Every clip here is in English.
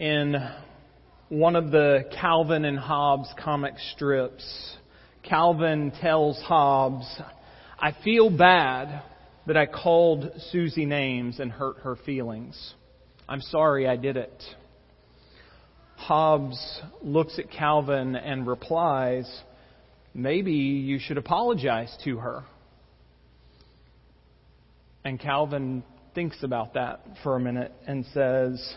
in one of the Calvin and Hobbes comic strips, Calvin tells Hobbes, I feel bad that I called Susie names and hurt her feelings. I'm sorry I did it. Hobbes looks at Calvin and replies, Maybe you should apologize to her. And Calvin thinks about that for a minute and says,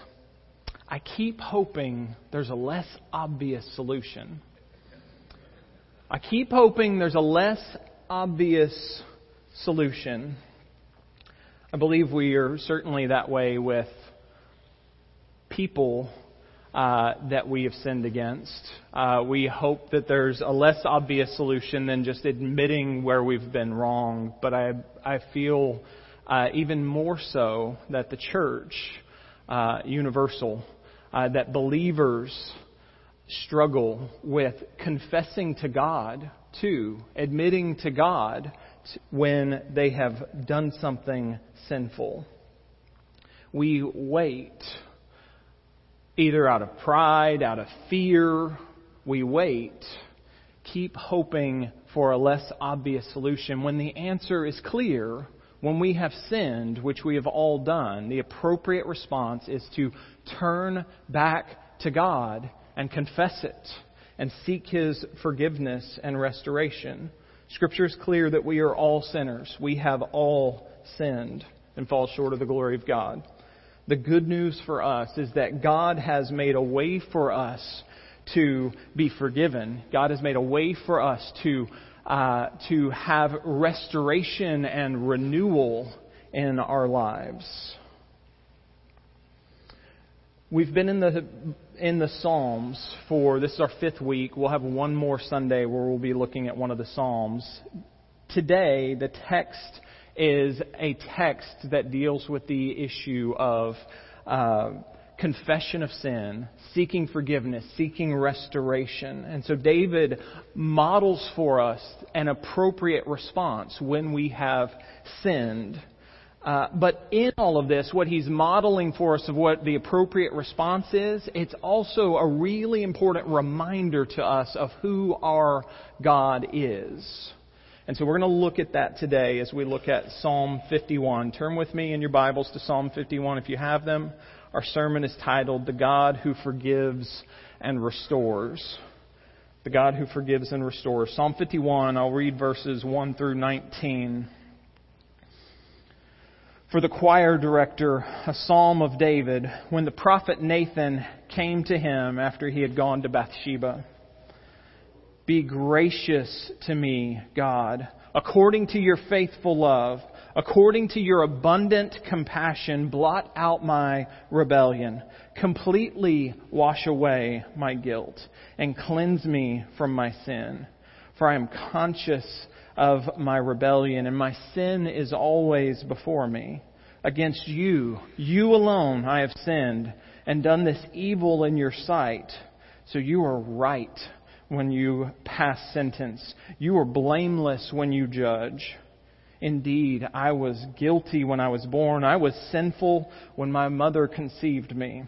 I keep hoping there's a less obvious solution. I keep hoping there's a less obvious solution. I believe we are certainly that way with people uh, that we have sinned against. Uh, we hope that there's a less obvious solution than just admitting where we've been wrong. But I, I feel uh, even more so that the church, uh, universal, uh, that believers struggle with confessing to God, too, admitting to God when they have done something sinful. We wait, either out of pride, out of fear, we wait, keep hoping for a less obvious solution when the answer is clear when we have sinned, which we have all done, the appropriate response is to turn back to God and confess it and seek His forgiveness and restoration. Scripture is clear that we are all sinners. We have all sinned and fall short of the glory of God. The good news for us is that God has made a way for us to be forgiven. God has made a way for us to uh, to have restoration and renewal in our lives. We've been in the in the Psalms for this is our fifth week. We'll have one more Sunday where we'll be looking at one of the Psalms. Today, the text is a text that deals with the issue of uh, confession of sin, seeking forgiveness, seeking restoration. And so David models for us an appropriate response when we have sinned. Uh, but in all of this, what he's modeling for us of what the appropriate response is, it's also a really important reminder to us of who our God is. And so we're going to look at that today as we look at Psalm 51. Turn with me in your Bibles to Psalm 51 if you have them. Our sermon is titled The God Who Forgives and Restores. The God Who Forgives and Restores. Psalm 51, I'll read verses 1 through 19. For the choir director, a psalm of David, when the prophet Nathan came to him after he had gone to Bathsheba. Be gracious to me, God, according to your faithful love According to your abundant compassion, blot out my rebellion. Completely wash away my guilt and cleanse me from my sin. For I am conscious of my rebellion and my sin is always before me. Against you, you alone, I have sinned and done this evil in your sight. So you are right when you pass sentence. You are blameless when you judge. Indeed, I was guilty when I was born. I was sinful when my mother conceived me.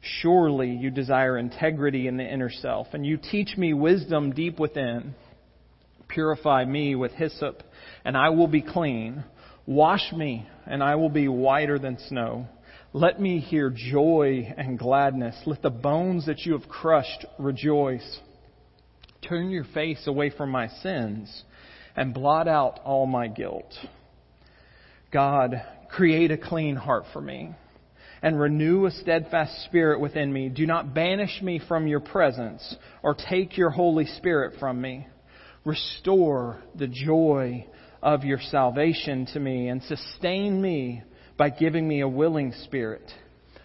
Surely you desire integrity in the inner self, and you teach me wisdom deep within. Purify me with hyssop, and I will be clean. Wash me, and I will be whiter than snow. Let me hear joy and gladness. Let the bones that you have crushed rejoice. Turn your face away from my sins and blot out all my guilt. God, create a clean heart for me and renew a steadfast spirit within me. Do not banish me from your presence or take your Holy Spirit from me. Restore the joy of your salvation to me and sustain me by giving me a willing spirit.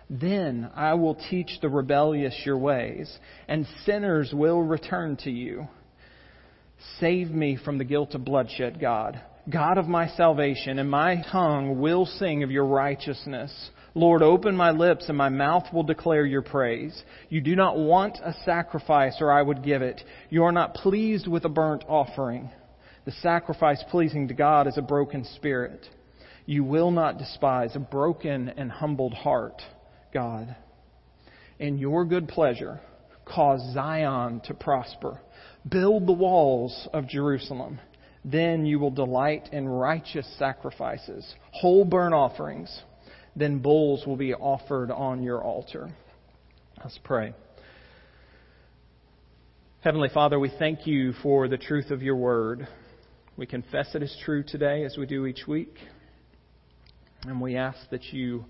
Then I will teach the rebellious your ways, and sinners will return to you. Save me from the guilt of bloodshed, God. God of my salvation, and my tongue will sing of your righteousness. Lord, open my lips, and my mouth will declare your praise. You do not want a sacrifice, or I would give it. You are not pleased with a burnt offering. The sacrifice pleasing to God is a broken spirit. You will not despise a broken and humbled heart, God. in your good pleasure, cause Zion to prosper. Build the walls of Jerusalem. Then you will delight in righteous sacrifices, whole burnt offerings. Then bulls will be offered on your altar. Let's pray. Heavenly Father, we thank you for the truth of your word. We confess it is true today as we do each week. And we ask that you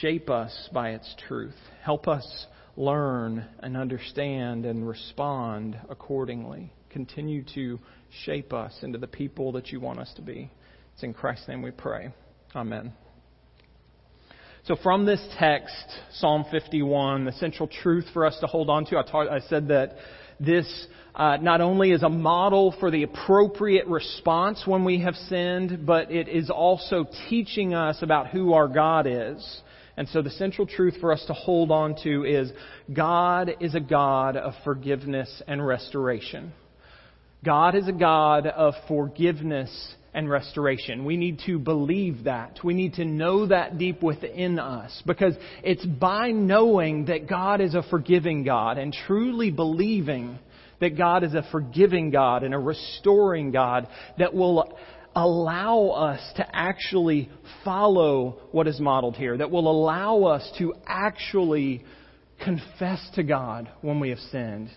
shape us by its truth. Help us learn and understand and respond accordingly. Continue to shape us into the people that you want us to be. It's in Christ's name we pray. Amen. So from this text, Psalm 51, the central truth for us to hold on to, I, I said that this uh, not only is a model for the appropriate response when we have sinned, but it is also teaching us about who our God is. And so the central truth for us to hold on to is God is a God of forgiveness and restoration. God is a God of forgiveness and restoration. We need to believe that. We need to know that deep within us because it's by knowing that God is a forgiving God and truly believing that God is a forgiving God and a restoring God that will allow us to actually follow what is modeled here, that will allow us to actually confess to God when we have sinned,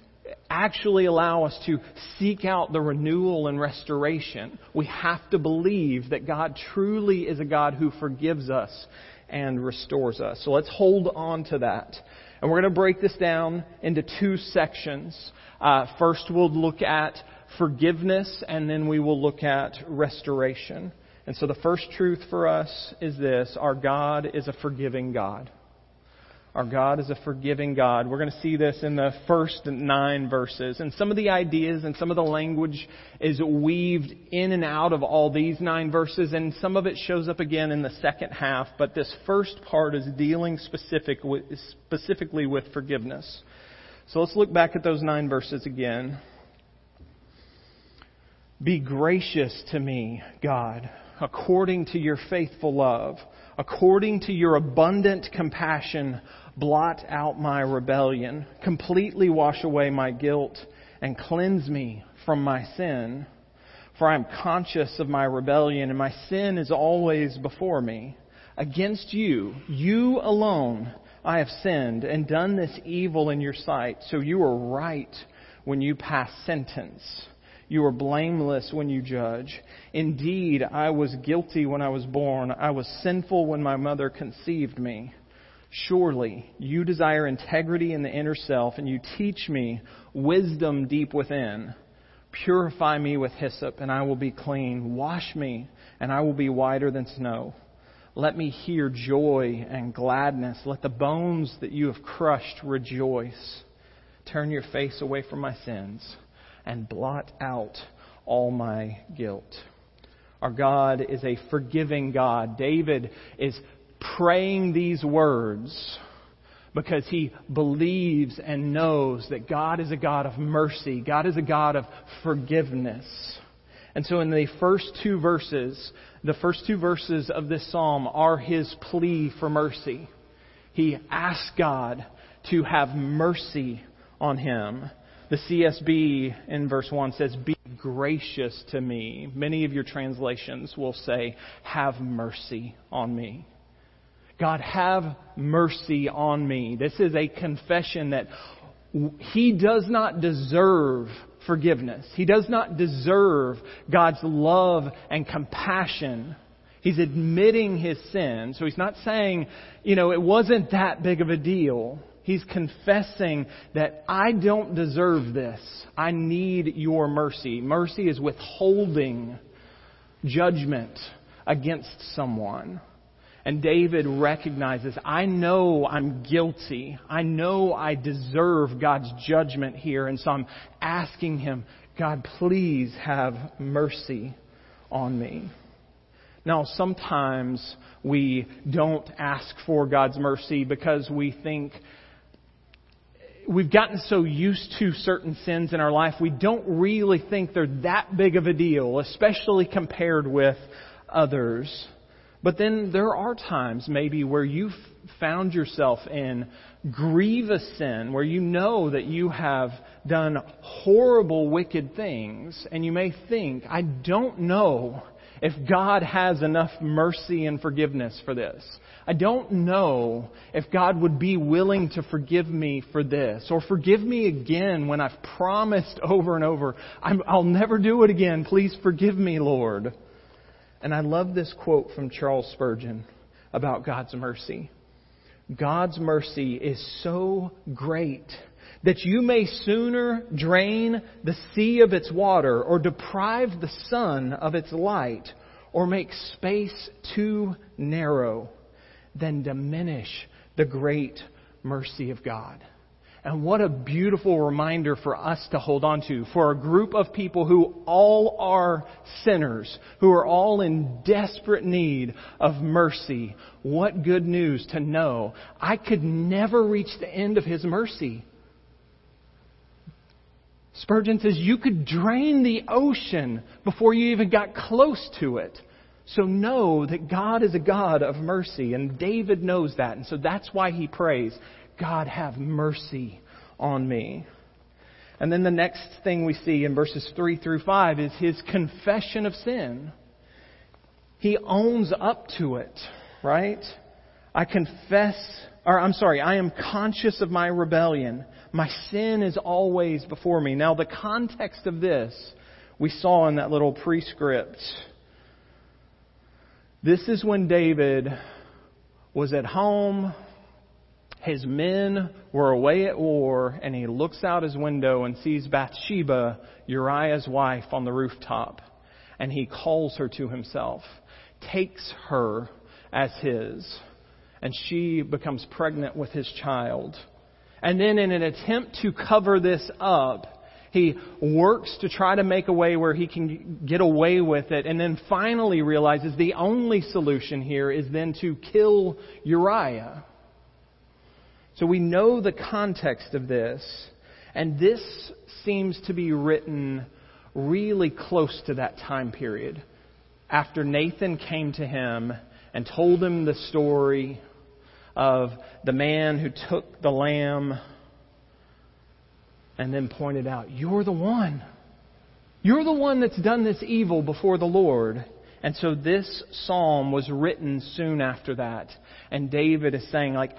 actually allow us to seek out the renewal and restoration. We have to believe that God truly is a God who forgives us and restores us. So let's hold on to that. And we're going to break this down into two sections. Uh, first, we'll look at forgiveness, and then we will look at restoration. And so the first truth for us is this our God is a forgiving God. Our God is a forgiving God. We're going to see this in the first nine verses. And some of the ideas and some of the language is weaved in and out of all these nine verses, and some of it shows up again in the second half. But this first part is dealing specific with, specifically with forgiveness. So let's look back at those nine verses again. Be gracious to me, God, according to your faithful love, according to your abundant compassion, blot out my rebellion, completely wash away my guilt, and cleanse me from my sin. For I am conscious of my rebellion, and my sin is always before me. Against you, you alone, I have sinned and done this evil in your sight, so you are right when you pass sentence you are blameless when you judge. Indeed, I was guilty when I was born. I was sinful when my mother conceived me. Surely you desire integrity in the inner self, and you teach me wisdom deep within. Purify me with hyssop, and I will be clean. Wash me, and I will be whiter than snow. Let me hear joy and gladness. Let the bones that you have crushed rejoice. Turn your face away from my sins and blot out all my guilt. Our God is a forgiving God. David is praying these words because he believes and knows that God is a God of mercy. God is a God of forgiveness. And so in the first two verses, the first two verses of this psalm are his plea for mercy. He asks God to have mercy on him. The CSB in verse 1 says, Be gracious to me. Many of your translations will say, Have mercy on me. God, have mercy on me. This is a confession that he does not deserve forgiveness. He does not deserve God's love and compassion. He's admitting his sin. So he's not saying, you know, it wasn't that big of a deal. He's confessing that I don't deserve this. I need your mercy. Mercy is withholding judgment against someone. And David recognizes, I know I'm guilty. I know I deserve God's judgment here. And so I'm asking him, God, please have mercy on me. Now, sometimes we don't ask for God's mercy because we think we've gotten so used to certain sins in our life, we don't really think they're that big of a deal, especially compared with others. But then there are times maybe where you've found yourself in grievous sin, where you know that you have done horrible, wicked things, and you may think, I don't know if God has enough mercy and forgiveness for this. I don't know if God would be willing to forgive me for this or forgive me again when I've promised over and over, i will never do it again. Please forgive me, Lord. And I love this quote from Charles Spurgeon about God's mercy. God's mercy is so great that you may sooner drain the sea of its water or deprive the sun of its light or make space too narrow than diminish the great mercy of God. And what a beautiful reminder for us to hold on to, for a group of people who all are sinners, who are all in desperate need of mercy. What good news to know I could never reach the end of His mercy. Spurgeon says you could drain the ocean before you even got close to it. So know that God is a God of mercy, and David knows that, and so that's why he prays, God, have mercy on me. And then the next thing we see in verses 3 through 5 is his confession of sin. He owns up to it, right? I confess, or I'm sorry, I am conscious of my rebellion. My sin is always before me. Now, the context of this we saw in that little prescript. This is when David was at home his men were away at war, and he looks out his window and sees Bathsheba, Uriah's wife, on the rooftop. And he calls her to himself, takes her as his, and she becomes pregnant with his child. And then, in an attempt to cover this up, he works to try to make a way where he can get away with it, and then finally realizes the only solution here is then to kill Uriah. So we know the context of this, and this seems to be written really close to that time period. After Nathan came to him and told him the story of the man who took the lamb and then pointed out, You're the one. You're the one that's done this evil before the Lord. And so this psalm was written soon after that. And David is saying, like,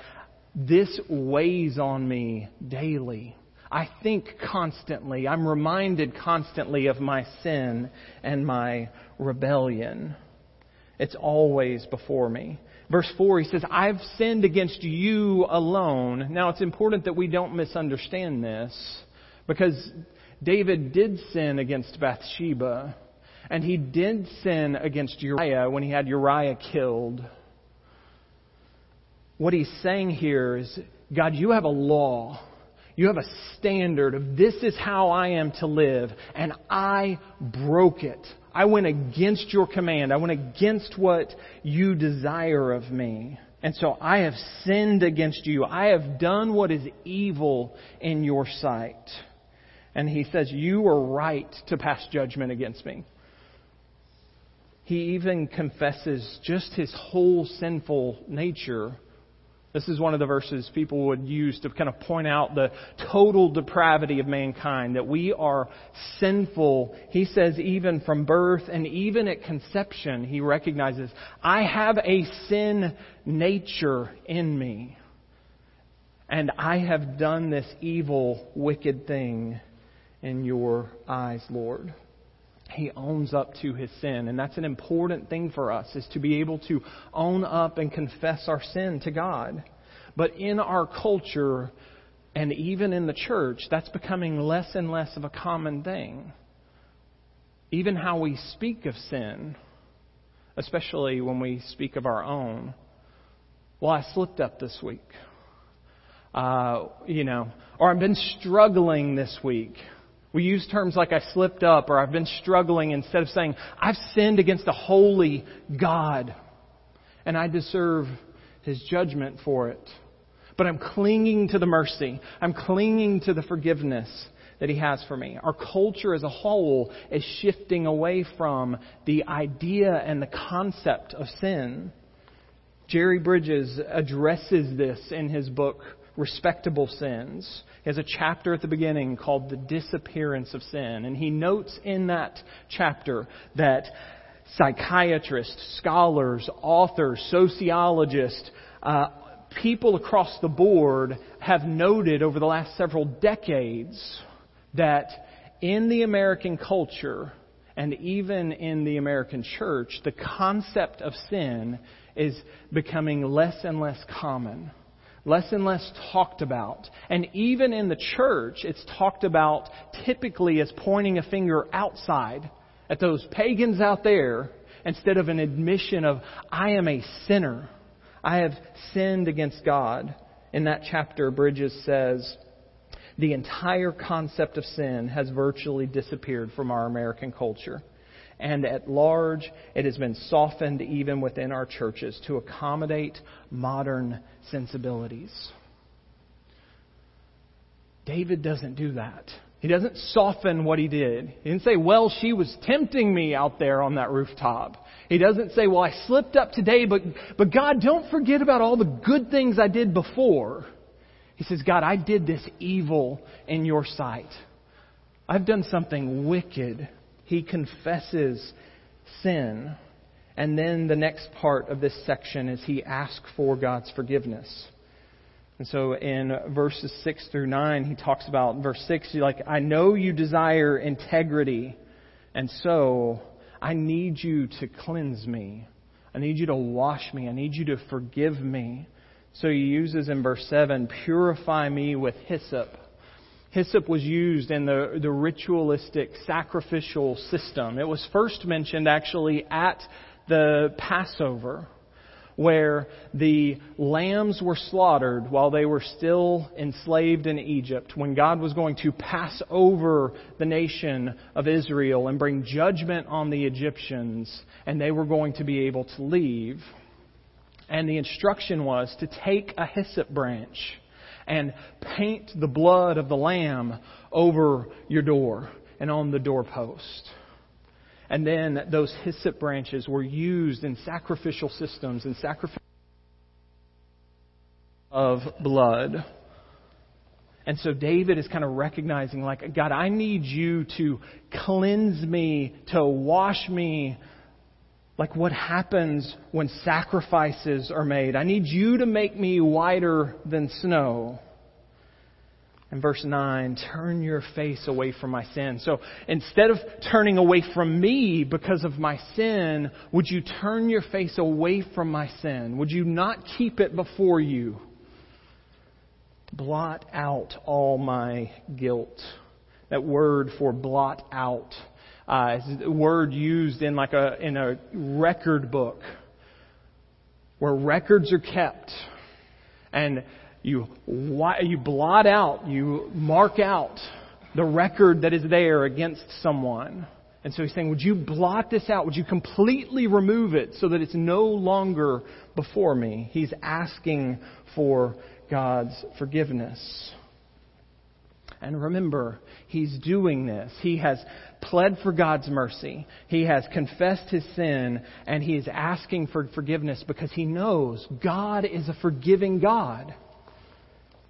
this weighs on me daily. I think constantly. I'm reminded constantly of my sin and my rebellion. It's always before me. Verse 4, he says, I've sinned against you alone. Now, it's important that we don't misunderstand this because David did sin against Bathsheba, and he did sin against Uriah when he had Uriah killed. What he's saying here is, God, you have a law. You have a standard of this is how I am to live, and I broke it. I went against your command. I went against what you desire of me. And so I have sinned against you. I have done what is evil in your sight. And he says, You are right to pass judgment against me. He even confesses just his whole sinful nature this is one of the verses people would use to kind of point out the total depravity of mankind, that we are sinful. He says even from birth and even at conception, he recognizes, I have a sin nature in me. And I have done this evil, wicked thing in your eyes, Lord he owns up to his sin. And that's an important thing for us, is to be able to own up and confess our sin to God. But in our culture, and even in the church, that's becoming less and less of a common thing. Even how we speak of sin, especially when we speak of our own. Well, I slipped up this week. Uh, you know, or I've been struggling this week. We use terms like I slipped up or I've been struggling instead of saying, I've sinned against a holy God and I deserve his judgment for it. But I'm clinging to the mercy. I'm clinging to the forgiveness that He has for me. Our culture as a whole is shifting away from the idea and the concept of sin. Jerry Bridges addresses this in his book, Respectable Sins. He has a chapter at the beginning called The Disappearance of Sin. And he notes in that chapter that psychiatrists, scholars, authors, sociologists, uh, people across the board have noted over the last several decades that in the American culture and even in the American church, the concept of sin is becoming less and less common, less and less talked about. And even in the church, it's talked about typically as pointing a finger outside at those pagans out there instead of an admission of, I am a sinner. I have sinned against God. In that chapter, Bridges says, the entire concept of sin has virtually disappeared from our American culture. And at large, it has been softened even within our churches to accommodate modern sensibilities. David doesn't do that. He doesn't soften what he did. He didn't say, well, she was tempting me out there on that rooftop. He doesn't say, well, I slipped up today, but, but God, don't forget about all the good things I did before. He says, God, I did this evil in your sight. I've done something wicked. He confesses sin. And then the next part of this section is he asks for God's forgiveness. And so in verses 6 through 9, he talks about, verse 6, he's like, I know you desire integrity, and so I need you to cleanse me. I need you to wash me. I need you to forgive me. So he uses in verse 7, purify me with hyssop. Hyssop was used in the, the ritualistic sacrificial system. It was first mentioned actually at the Passover where the lambs were slaughtered while they were still enslaved in Egypt, when God was going to pass over the nation of Israel and bring judgment on the Egyptians, and they were going to be able to leave. And the instruction was to take a hyssop branch and paint the blood of the lamb over your door and on the doorpost. And then those hyssop branches were used in sacrificial systems and sacrificial of blood. And so David is kind of recognizing, like, God, I need you to cleanse me, to wash me, like what happens when sacrifices are made. I need you to make me whiter than snow. And verse 9, turn your face away from my sin. So instead of turning away from me because of my sin, would you turn your face away from my sin? Would you not keep it before you? Blot out all my guilt. That word for blot out uh, a word used in like a in a record book where records are kept and you, you blot out, you mark out the record that is there against someone. And so he's saying, Would you blot this out? Would you completely remove it so that it's no longer before me? He's asking for God's forgiveness. And remember, he's doing this. He has pled for God's mercy. He has confessed his sin, and he is asking for forgiveness because he knows God is a forgiving God.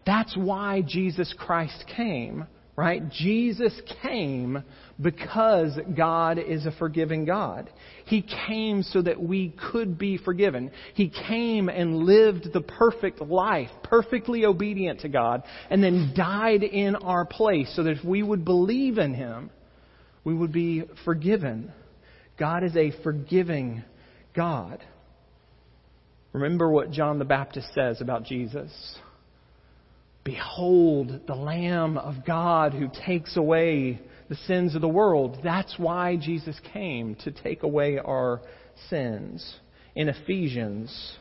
That's why Jesus Christ came, right? Jesus came because God is a forgiving God. He came so that we could be forgiven. He came and lived the perfect life, perfectly obedient to God, and then died in our place so that if we would believe in Him, we would be forgiven. God is a forgiving God. Remember what John the Baptist says about Jesus. Behold, the Lamb of God who takes away the sins of the world. That's why Jesus came, to take away our sins. In Ephesians,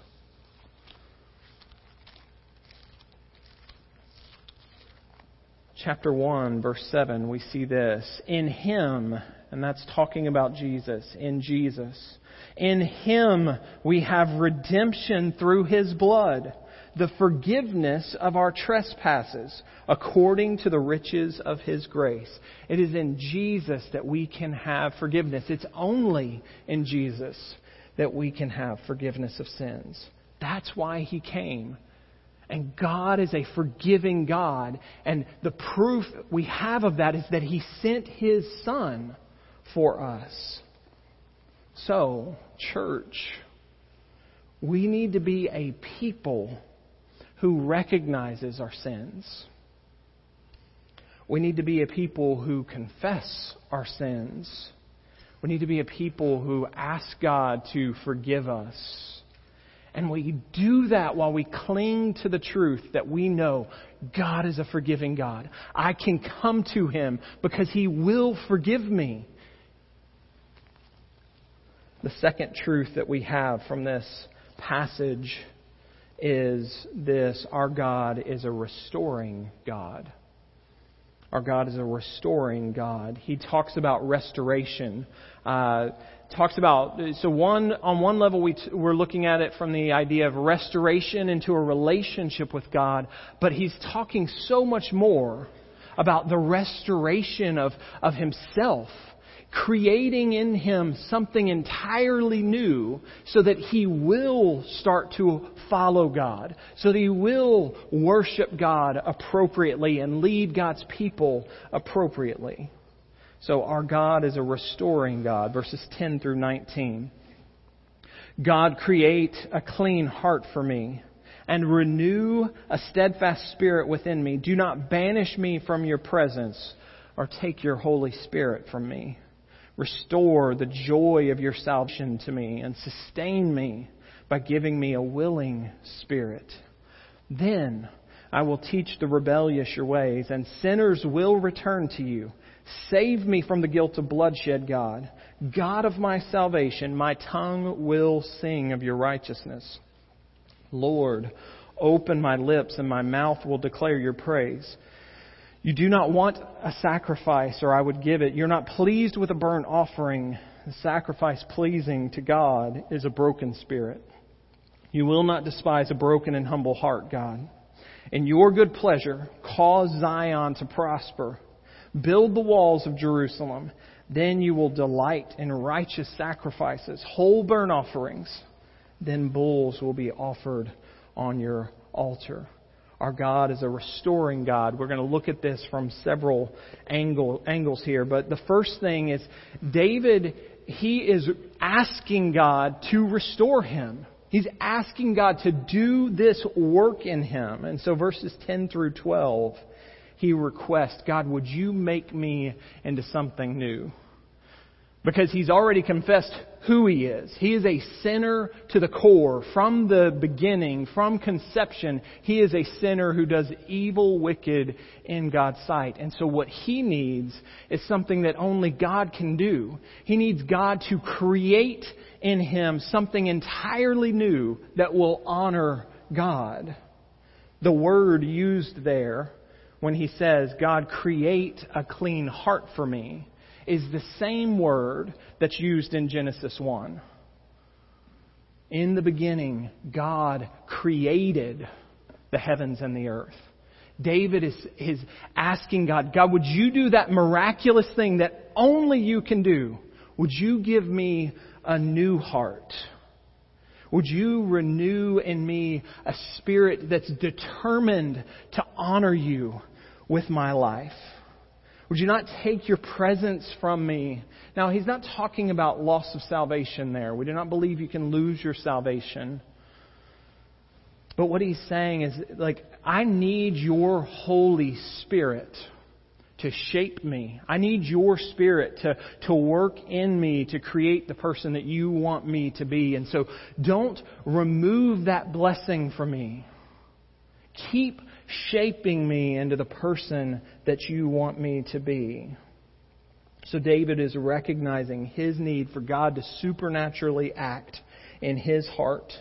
chapter 1, verse 7, we see this. In Him, and that's talking about Jesus, in Jesus. In Him we have redemption through His blood the forgiveness of our trespasses according to the riches of his grace. It is in Jesus that we can have forgiveness. It's only in Jesus that we can have forgiveness of sins. That's why he came. And God is a forgiving God. And the proof we have of that is that He sent His Son for us. So, church, we need to be a people who recognizes our sins. We need to be a people who confess our sins. We need to be a people who ask God to forgive us. And we do that while we cling to the truth that we know God is a forgiving God. I can come to Him because He will forgive me. The second truth that we have from this passage is this our God is a restoring God. Our God is a restoring God. He talks about restoration. Uh, talks about so one on one level we t- we're looking at it from the idea of restoration into a relationship with God, but he's talking so much more about the restoration of of himself creating in him something entirely new so that he will start to follow God, so that he will worship God appropriately and lead God's people appropriately. So our God is a restoring God. Verses 10 through 19. God, create a clean heart for me and renew a steadfast spirit within me. Do not banish me from your presence or take your Holy Spirit from me. Restore the joy of your salvation to me and sustain me by giving me a willing spirit. Then I will teach the rebellious your ways, and sinners will return to you. Save me from the guilt of bloodshed, God. God of my salvation, my tongue will sing of your righteousness. Lord, open my lips, and my mouth will declare your praise. You do not want a sacrifice, or I would give it. You're not pleased with a burnt offering. The sacrifice pleasing to God is a broken spirit. You will not despise a broken and humble heart, God. In your good pleasure, cause Zion to prosper Build the walls of Jerusalem. Then you will delight in righteous sacrifices, whole burnt offerings. Then bulls will be offered on your altar. Our God is a restoring God. We're going to look at this from several angle, angles here. But the first thing is David, he is asking God to restore him. He's asking God to do this work in him. And so verses 10 through 12 he requests, God, would you make me into something new? Because he's already confessed who he is. He is a sinner to the core. From the beginning, from conception, he is a sinner who does evil, wicked in God's sight. And so what he needs is something that only God can do. He needs God to create in him something entirely new that will honor God. The word used there when he says, God, create a clean heart for me, is the same word that's used in Genesis 1. In the beginning, God created the heavens and the earth. David is, is asking God, God, would you do that miraculous thing that only you can do? Would you give me a new heart? Would you renew in me a spirit that's determined to honor you with my life? Would you not take your presence from me? Now, he's not talking about loss of salvation there. We do not believe you can lose your salvation. But what he's saying is, like, I need your Holy Spirit to shape me. I need your Spirit to, to work in me to create the person that you want me to be. And so don't remove that blessing from me. Keep shaping me into the person that you want me to be. So David is recognizing his need for God to supernaturally act in his heart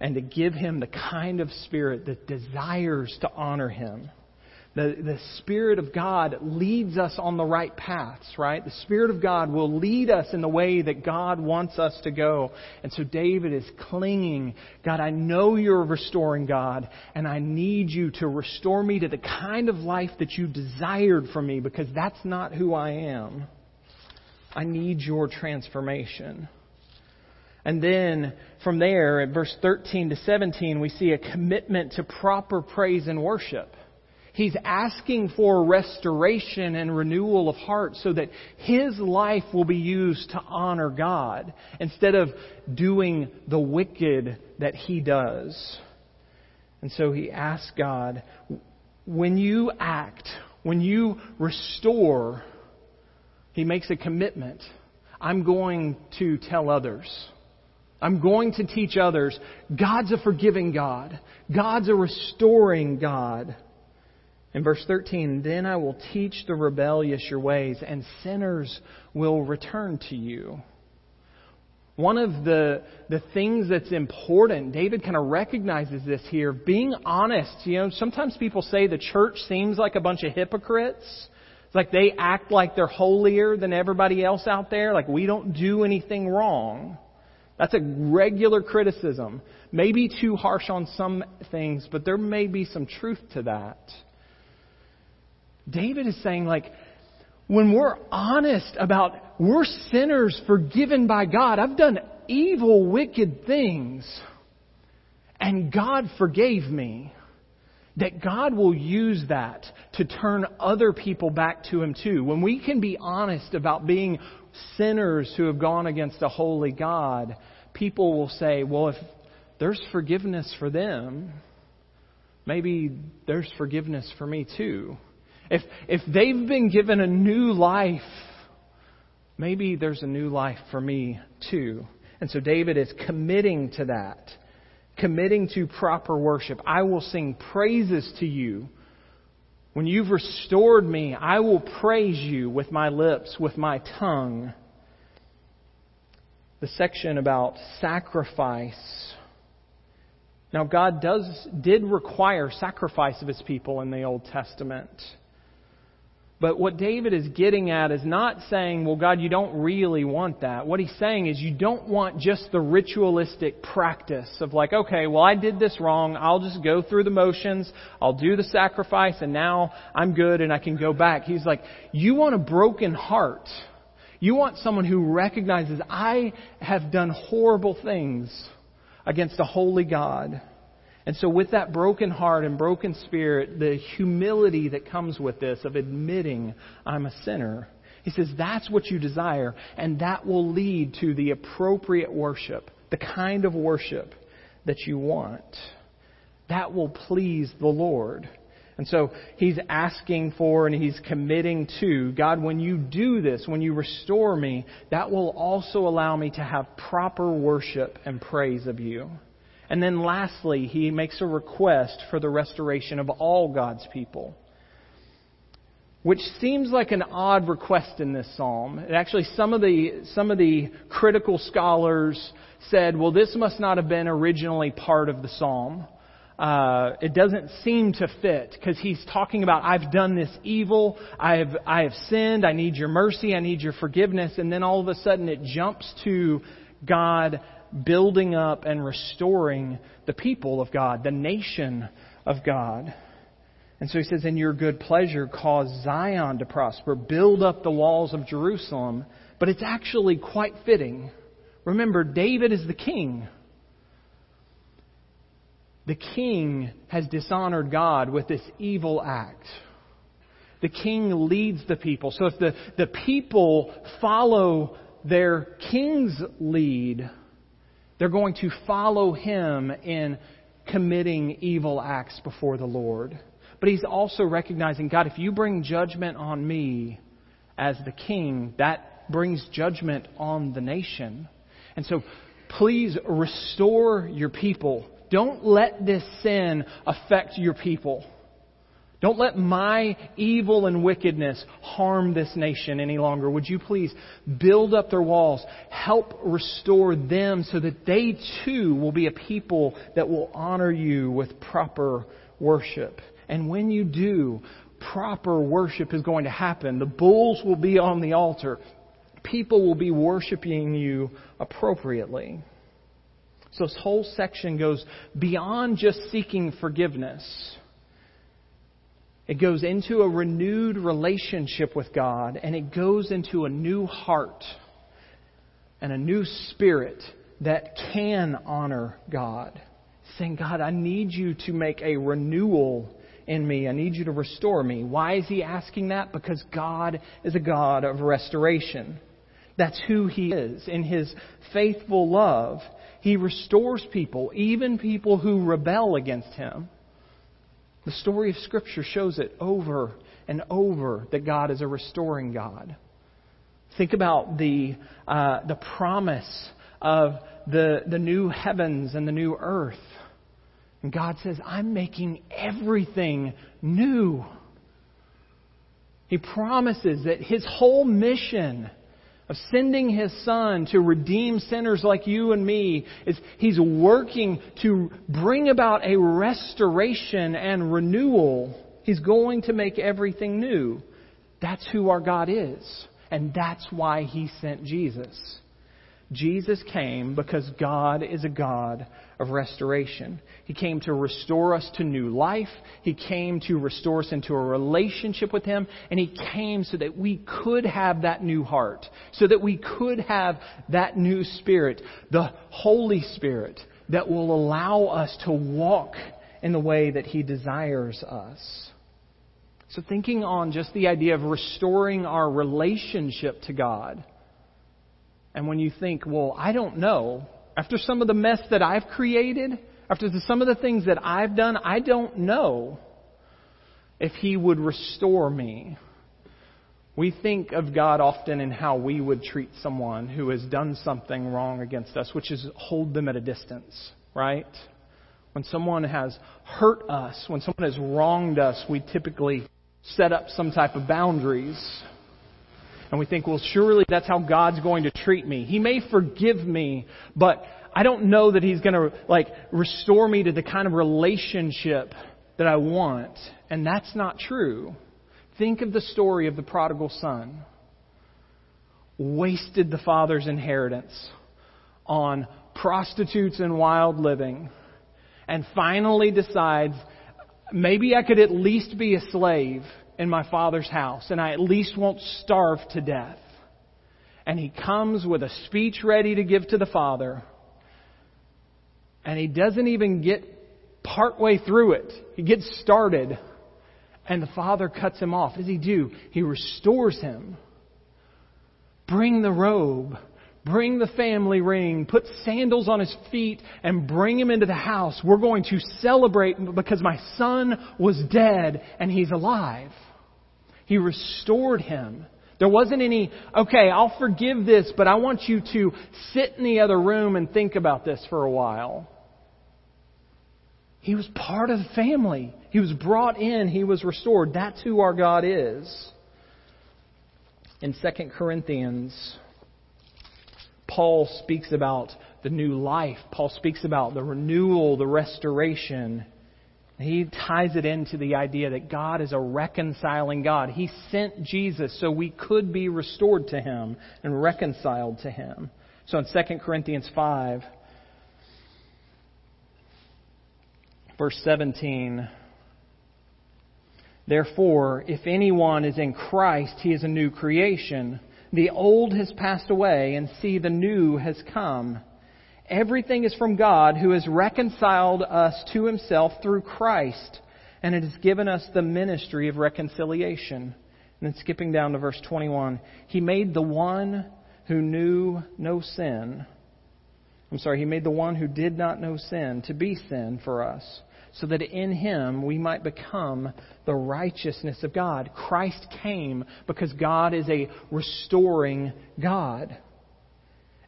and to give him the kind of spirit that desires to honor him. The, the Spirit of God leads us on the right paths, right? The Spirit of God will lead us in the way that God wants us to go. And so David is clinging. God, I know you're restoring God, and I need you to restore me to the kind of life that you desired for me because that's not who I am. I need your transformation. And then from there, at verse 13 to 17, we see a commitment to proper praise and worship. He's asking for restoration and renewal of heart so that his life will be used to honor God instead of doing the wicked that he does. And so he asks God, when you act, when you restore, he makes a commitment. I'm going to tell others. I'm going to teach others. God's a forgiving God. God's a restoring God. In verse 13, then I will teach the rebellious your ways, and sinners will return to you. One of the, the things that's important, David kind of recognizes this here, being honest. You know, sometimes people say the church seems like a bunch of hypocrites. It's like they act like they're holier than everybody else out there, like we don't do anything wrong. That's a regular criticism. Maybe too harsh on some things, but there may be some truth to that. David is saying, like, when we're honest about we're sinners forgiven by God, I've done evil, wicked things, and God forgave me, that God will use that to turn other people back to Him too. When we can be honest about being sinners who have gone against a holy God, people will say, well, if there's forgiveness for them, maybe there's forgiveness for me too. If, if they've been given a new life, maybe there's a new life for me too. And so David is committing to that, committing to proper worship. I will sing praises to you. When you've restored me, I will praise you with my lips, with my tongue. The section about sacrifice. Now God does did require sacrifice of his people in the Old Testament. But what David is getting at is not saying, well, God, you don't really want that. What he's saying is you don't want just the ritualistic practice of like, okay, well, I did this wrong. I'll just go through the motions. I'll do the sacrifice and now I'm good and I can go back. He's like, you want a broken heart. You want someone who recognizes I have done horrible things against a holy God. And so, with that broken heart and broken spirit, the humility that comes with this of admitting I'm a sinner, he says that's what you desire, and that will lead to the appropriate worship, the kind of worship that you want. That will please the Lord. And so he's asking for and he's committing to God, when you do this, when you restore me, that will also allow me to have proper worship and praise of you. And then lastly, he makes a request for the restoration of all God's people. Which seems like an odd request in this psalm. Actually, some of the, some of the critical scholars said, well, this must not have been originally part of the psalm. Uh, it doesn't seem to fit because he's talking about I've done this evil, I have I have sinned, I need your mercy, I need your forgiveness, and then all of a sudden it jumps to God building up and restoring the people of God, the nation of God. And so he says, In your good pleasure, cause Zion to prosper, build up the walls of Jerusalem. But it's actually quite fitting. Remember, David is the king. The king has dishonored God with this evil act. The king leads the people. So if the, the people follow their king's lead, they're going to follow him in committing evil acts before the Lord. But he's also recognizing, God, if you bring judgment on me as the king, that brings judgment on the nation. And so please restore your people. Don't let this sin affect your people. Don't let my evil and wickedness harm this nation any longer. Would you please build up their walls, help restore them so that they too will be a people that will honor you with proper worship. And when you do, proper worship is going to happen. The bulls will be on the altar. People will be worshiping you appropriately. So this whole section goes beyond just seeking forgiveness. It goes into a renewed relationship with God, and it goes into a new heart and a new spirit that can honor God. Saying, God, I need you to make a renewal in me. I need you to restore me. Why is he asking that? Because God is a God of restoration. That's who he is. In his faithful love, he restores people, even people who rebel against him. The story of Scripture shows it over and over that God is a restoring God. Think about the, uh, the promise of the, the new heavens and the new earth. And God says, I'm making everything new. He promises that His whole mission of sending His Son to redeem sinners like you and me is He's working to bring about a restoration and renewal. He's going to make everything new. That's who our God is. And that's why He sent Jesus. Jesus came because God is a God of restoration. He came to restore us to new life. He came to restore us into a relationship with Him. And He came so that we could have that new heart, so that we could have that new spirit, the Holy Spirit that will allow us to walk in the way that He desires us. So, thinking on just the idea of restoring our relationship to God and when you think, well, I don't know, after some of the mess that I've created, after the, some of the things that I've done, I don't know if He would restore me. We think of God often in how we would treat someone who has done something wrong against us, which is hold them at a distance, right? When someone has hurt us, when someone has wronged us, we typically set up some type of boundaries and we think, well, surely that's how God's going to treat me. He may forgive me, but I don't know that He's going to, like, restore me to the kind of relationship that I want. And that's not true. Think of the story of the prodigal son. Wasted the father's inheritance on prostitutes and wild living. And finally decides, maybe I could at least be a slave in my father's house, and I at least won't starve to death. And he comes with a speech ready to give to the father, and he doesn't even get partway through it. He gets started, and the father cuts him off. What does he do? He restores him. Bring the robe. Bring the family ring, put sandals on his feet, and bring him into the house. We're going to celebrate because my son was dead and he's alive. He restored him. There wasn't any, okay, I'll forgive this, but I want you to sit in the other room and think about this for a while. He was part of the family. He was brought in. He was restored. That's who our God is. In 2 Corinthians Paul speaks about the new life. Paul speaks about the renewal, the restoration. He ties it into the idea that God is a reconciling God. He sent Jesus so we could be restored to Him and reconciled to Him. So in 2 Corinthians 5, verse 17, Therefore, if anyone is in Christ, he is a new creation. The old has passed away, and see, the new has come. Everything is from God, who has reconciled us to himself through Christ, and it has given us the ministry of reconciliation. And then skipping down to verse 21, he made the one who knew no sin. I'm sorry, he made the one who did not know sin to be sin for us so that in him we might become the righteousness of God. Christ came because God is a restoring God.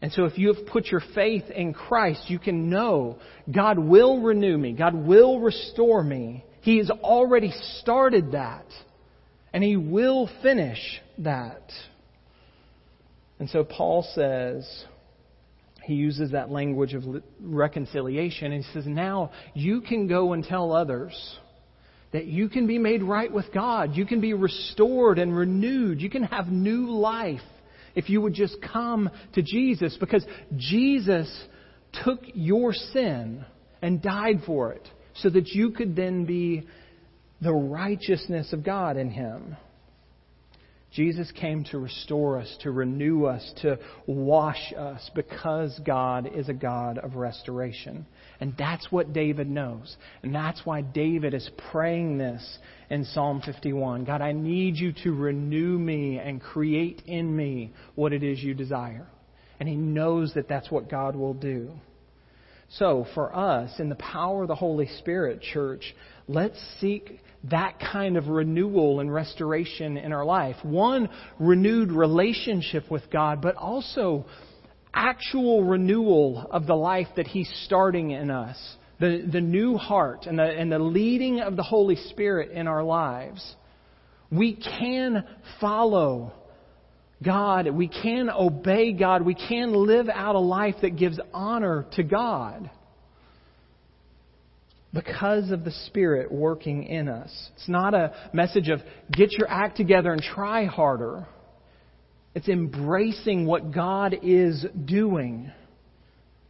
And so if you have put your faith in Christ, you can know God will renew me. God will restore me. He has already started that. And He will finish that. And so Paul says, he uses that language of reconciliation and he says, now you can go and tell others that you can be made right with God. You can be restored and renewed. You can have new life if you would just come to Jesus because Jesus took your sin and died for it so that you could then be the righteousness of God in Him. Jesus came to restore us, to renew us, to wash us because God is a God of restoration. And that's what David knows. And that's why David is praying this in Psalm 51. God, I need you to renew me and create in me what it is you desire. And he knows that that's what God will do. So, for us, in the power of the Holy Spirit, church, let's seek that kind of renewal and restoration in our life. One, renewed relationship with God, but also actual renewal of the life that He's starting in us. The, the new heart and the, and the leading of the Holy Spirit in our lives. We can follow God. We can obey God. We can live out a life that gives honor to God because of the Spirit working in us. It's not a message of get your act together and try harder. It's embracing what God is doing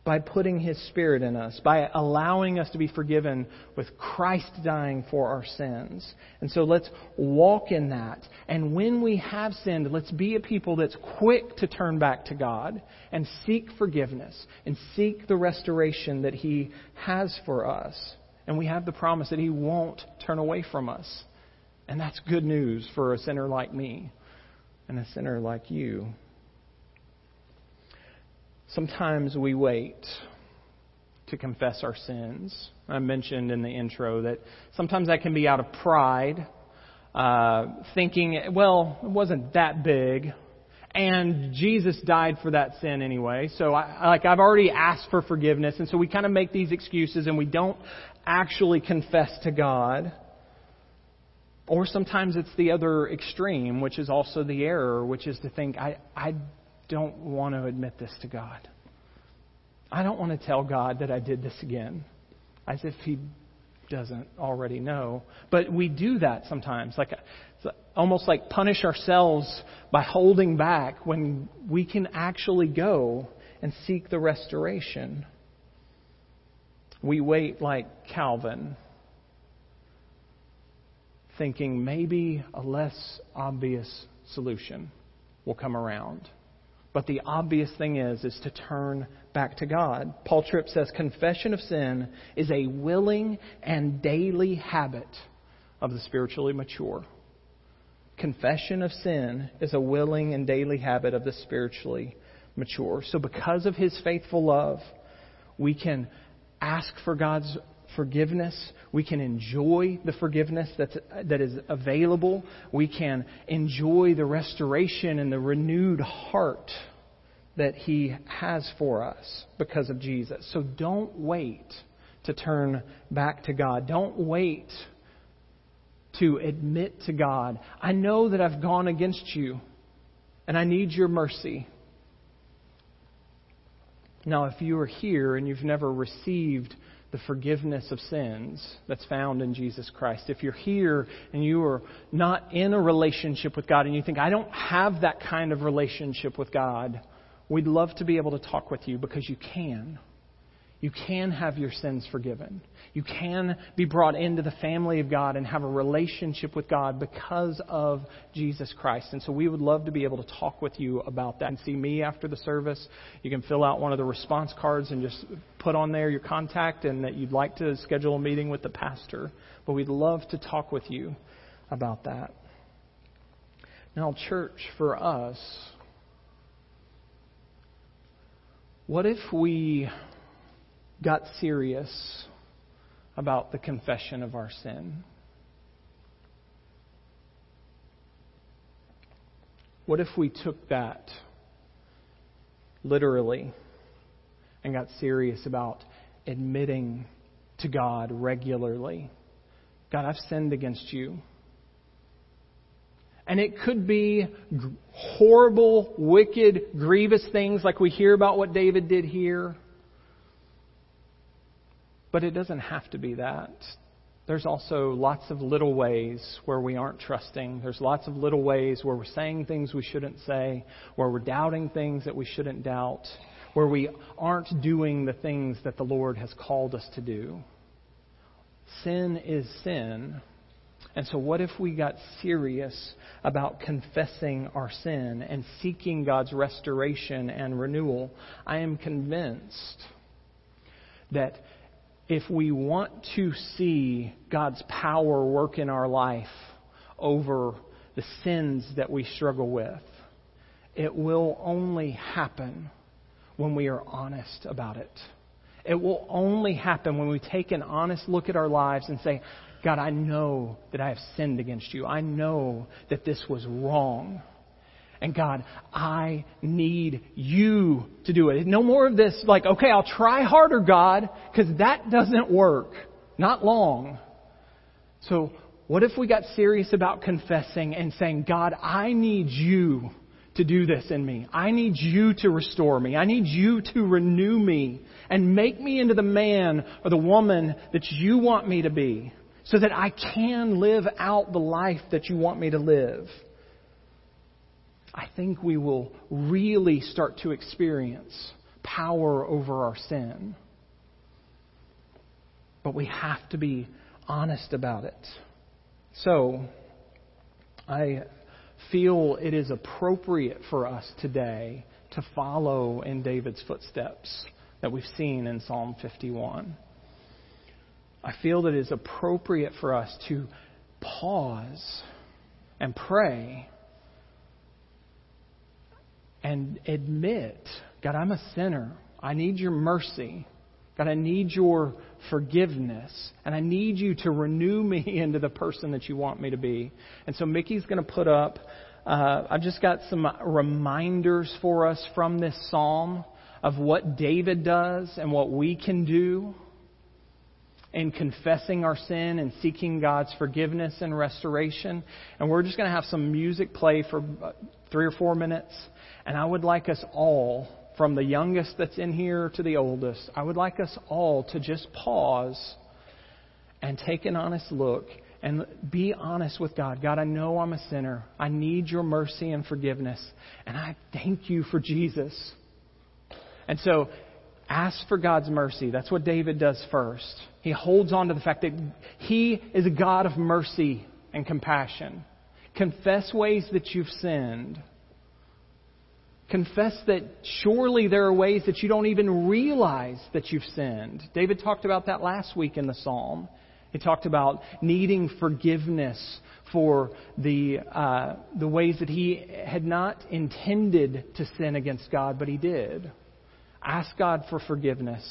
by putting His Spirit in us, by allowing us to be forgiven with Christ dying for our sins. And so let's walk in that. And when we have sinned, let's be a people that's quick to turn back to God and seek forgiveness and seek the restoration that He has for us. And we have the promise that He won't turn away from us. And that's good news for a sinner like me and a sinner like you. Sometimes we wait to confess our sins. I mentioned in the intro that sometimes that can be out of pride, uh, thinking, well, it wasn't that big, and Jesus died for that sin anyway. So, I, like, I've already asked for forgiveness, and so we kind of make these excuses, and we don't actually confess to God. Or sometimes it's the other extreme, which is also the error, which is to think, I, I don't want to admit this to God. I don't want to tell God that I did this again, as if He doesn't already know. But we do that sometimes, like almost like punish ourselves by holding back when we can actually go and seek the restoration. We wait like Calvin, thinking maybe a less obvious solution will come around. But the obvious thing is is to turn back to God. Paul Tripp says confession of sin is a willing and daily habit of the spiritually mature. Confession of sin is a willing and daily habit of the spiritually mature. So because of his faithful love, we can ask for God's forgiveness. We can enjoy the forgiveness that's, that is available. We can enjoy the restoration and the renewed heart that He has for us because of Jesus. So don't wait to turn back to God. Don't wait to admit to God, I know that I've gone against you and I need your mercy. Now, if you are here and you've never received the forgiveness of sins that's found in Jesus Christ, if you're here and you are not in a relationship with God and you think, I don't have that kind of relationship with God, we'd love to be able to talk with you because you can. You can have your sins forgiven. You can be brought into the family of God and have a relationship with God because of Jesus Christ. And so we would love to be able to talk with you about that and see me after the service. You can fill out one of the response cards and just put on there your contact and that you'd like to schedule a meeting with the pastor. But we'd love to talk with you about that. Now, church, for us, what if we got serious about the confession of our sin? What if we took that literally and got serious about admitting to God regularly? God, I've sinned against you. And it could be horrible, wicked, grievous things like we hear about what David did here. But it doesn't have to be that. there's also lots of little ways where we aren't trusting. There's lots of little ways where we're saying things we shouldn't say, where we're doubting things that we shouldn't doubt, where we aren't doing the things that the Lord has called us to do. Sin is sin. And so, what if we got serious about confessing our sin and seeking God's restoration and renewal? I am convinced that if we want to see God's power work in our life over the sins that we struggle with, it will only happen when we are honest about it. It will only happen when we take an honest look at our lives and say, God, I know that I have sinned against you. I know that this was wrong. And God, I need you to do it. No more of this, like, okay, I'll try harder, God, because that doesn't work. Not long. So, what if we got serious about confessing and saying, God, I need you to do this in me. I need you to restore me. I need you to renew me and make me into the man or the woman that you want me to be so that I can live out the life that you want me to live. I think we will really start to experience power over our sin. But we have to be honest about it. So, I feel it is appropriate for us today to follow in David's footsteps that we've seen in Psalm 51. I feel that it is appropriate for us to pause and pray and admit, God, I'm a sinner. I need your mercy. God, I need your forgiveness. And I need you to renew me into the person that you want me to be. And so Mickey's going to put up, uh, I've just got some reminders for us from this psalm of what David does and what we can do in confessing our sin and seeking God's forgiveness and restoration. And we're just going to have some music play for uh, three or four minutes. And I would like us all, from the youngest that's in here to the oldest, I would like us all to just pause and take an honest look and be honest with God. God, I know I'm a sinner. I need your mercy and forgiveness. And I thank you for Jesus. And so ask for God's mercy. That's what David does first. He holds on to the fact that he is a God of mercy and compassion. Confess ways that you've sinned. Confess that surely there are ways that you don't even realize that you've sinned. David talked about that last week in the psalm. He talked about needing forgiveness for the, uh, the ways that he had not intended to sin against God, but he did. Ask God for forgiveness.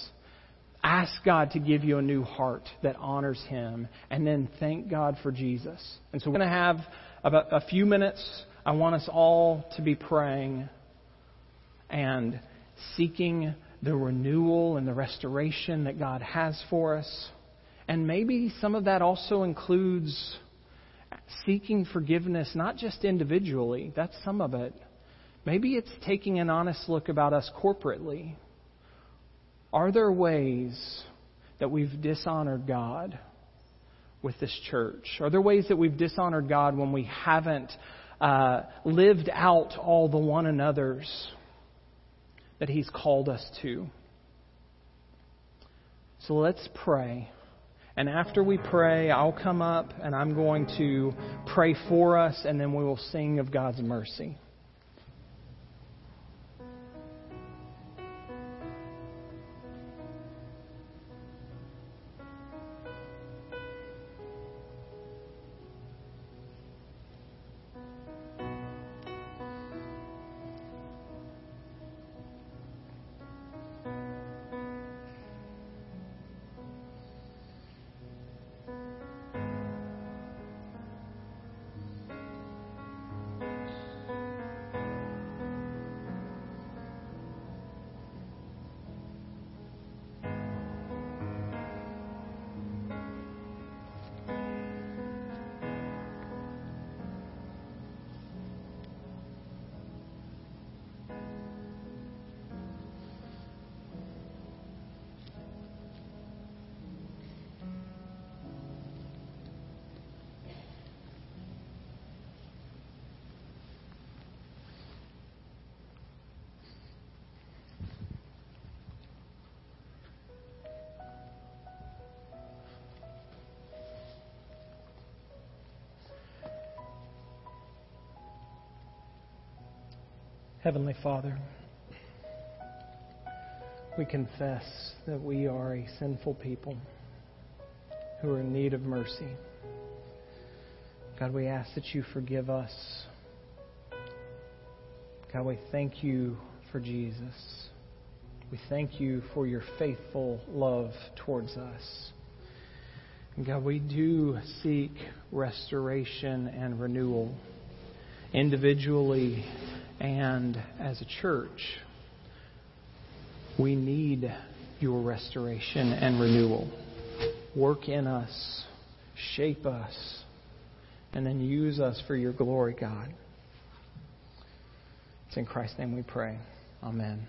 Ask God to give you a new heart that honors Him. And then thank God for Jesus. And so we're going to have about a few minutes. I want us all to be praying and seeking the renewal and the restoration that God has for us. And maybe some of that also includes seeking forgiveness, not just individually, that's some of it. Maybe it's taking an honest look about us corporately. Are there ways that we've dishonored God with this church? Are there ways that we've dishonored God when we haven't uh, lived out all the one another's that He's called us to. So let's pray. And after we pray, I'll come up and I'm going to pray for us, and then we will sing of God's mercy. Heavenly Father, we confess that we are a sinful people who are in need of mercy. God, we ask that you forgive us. God, we thank you for Jesus. We thank you for your faithful love towards us. And God, we do seek restoration and renewal individually and as a church. We need your restoration and renewal. Work in us, shape us, and then use us for your glory, God. It's in Christ's name we pray. Amen.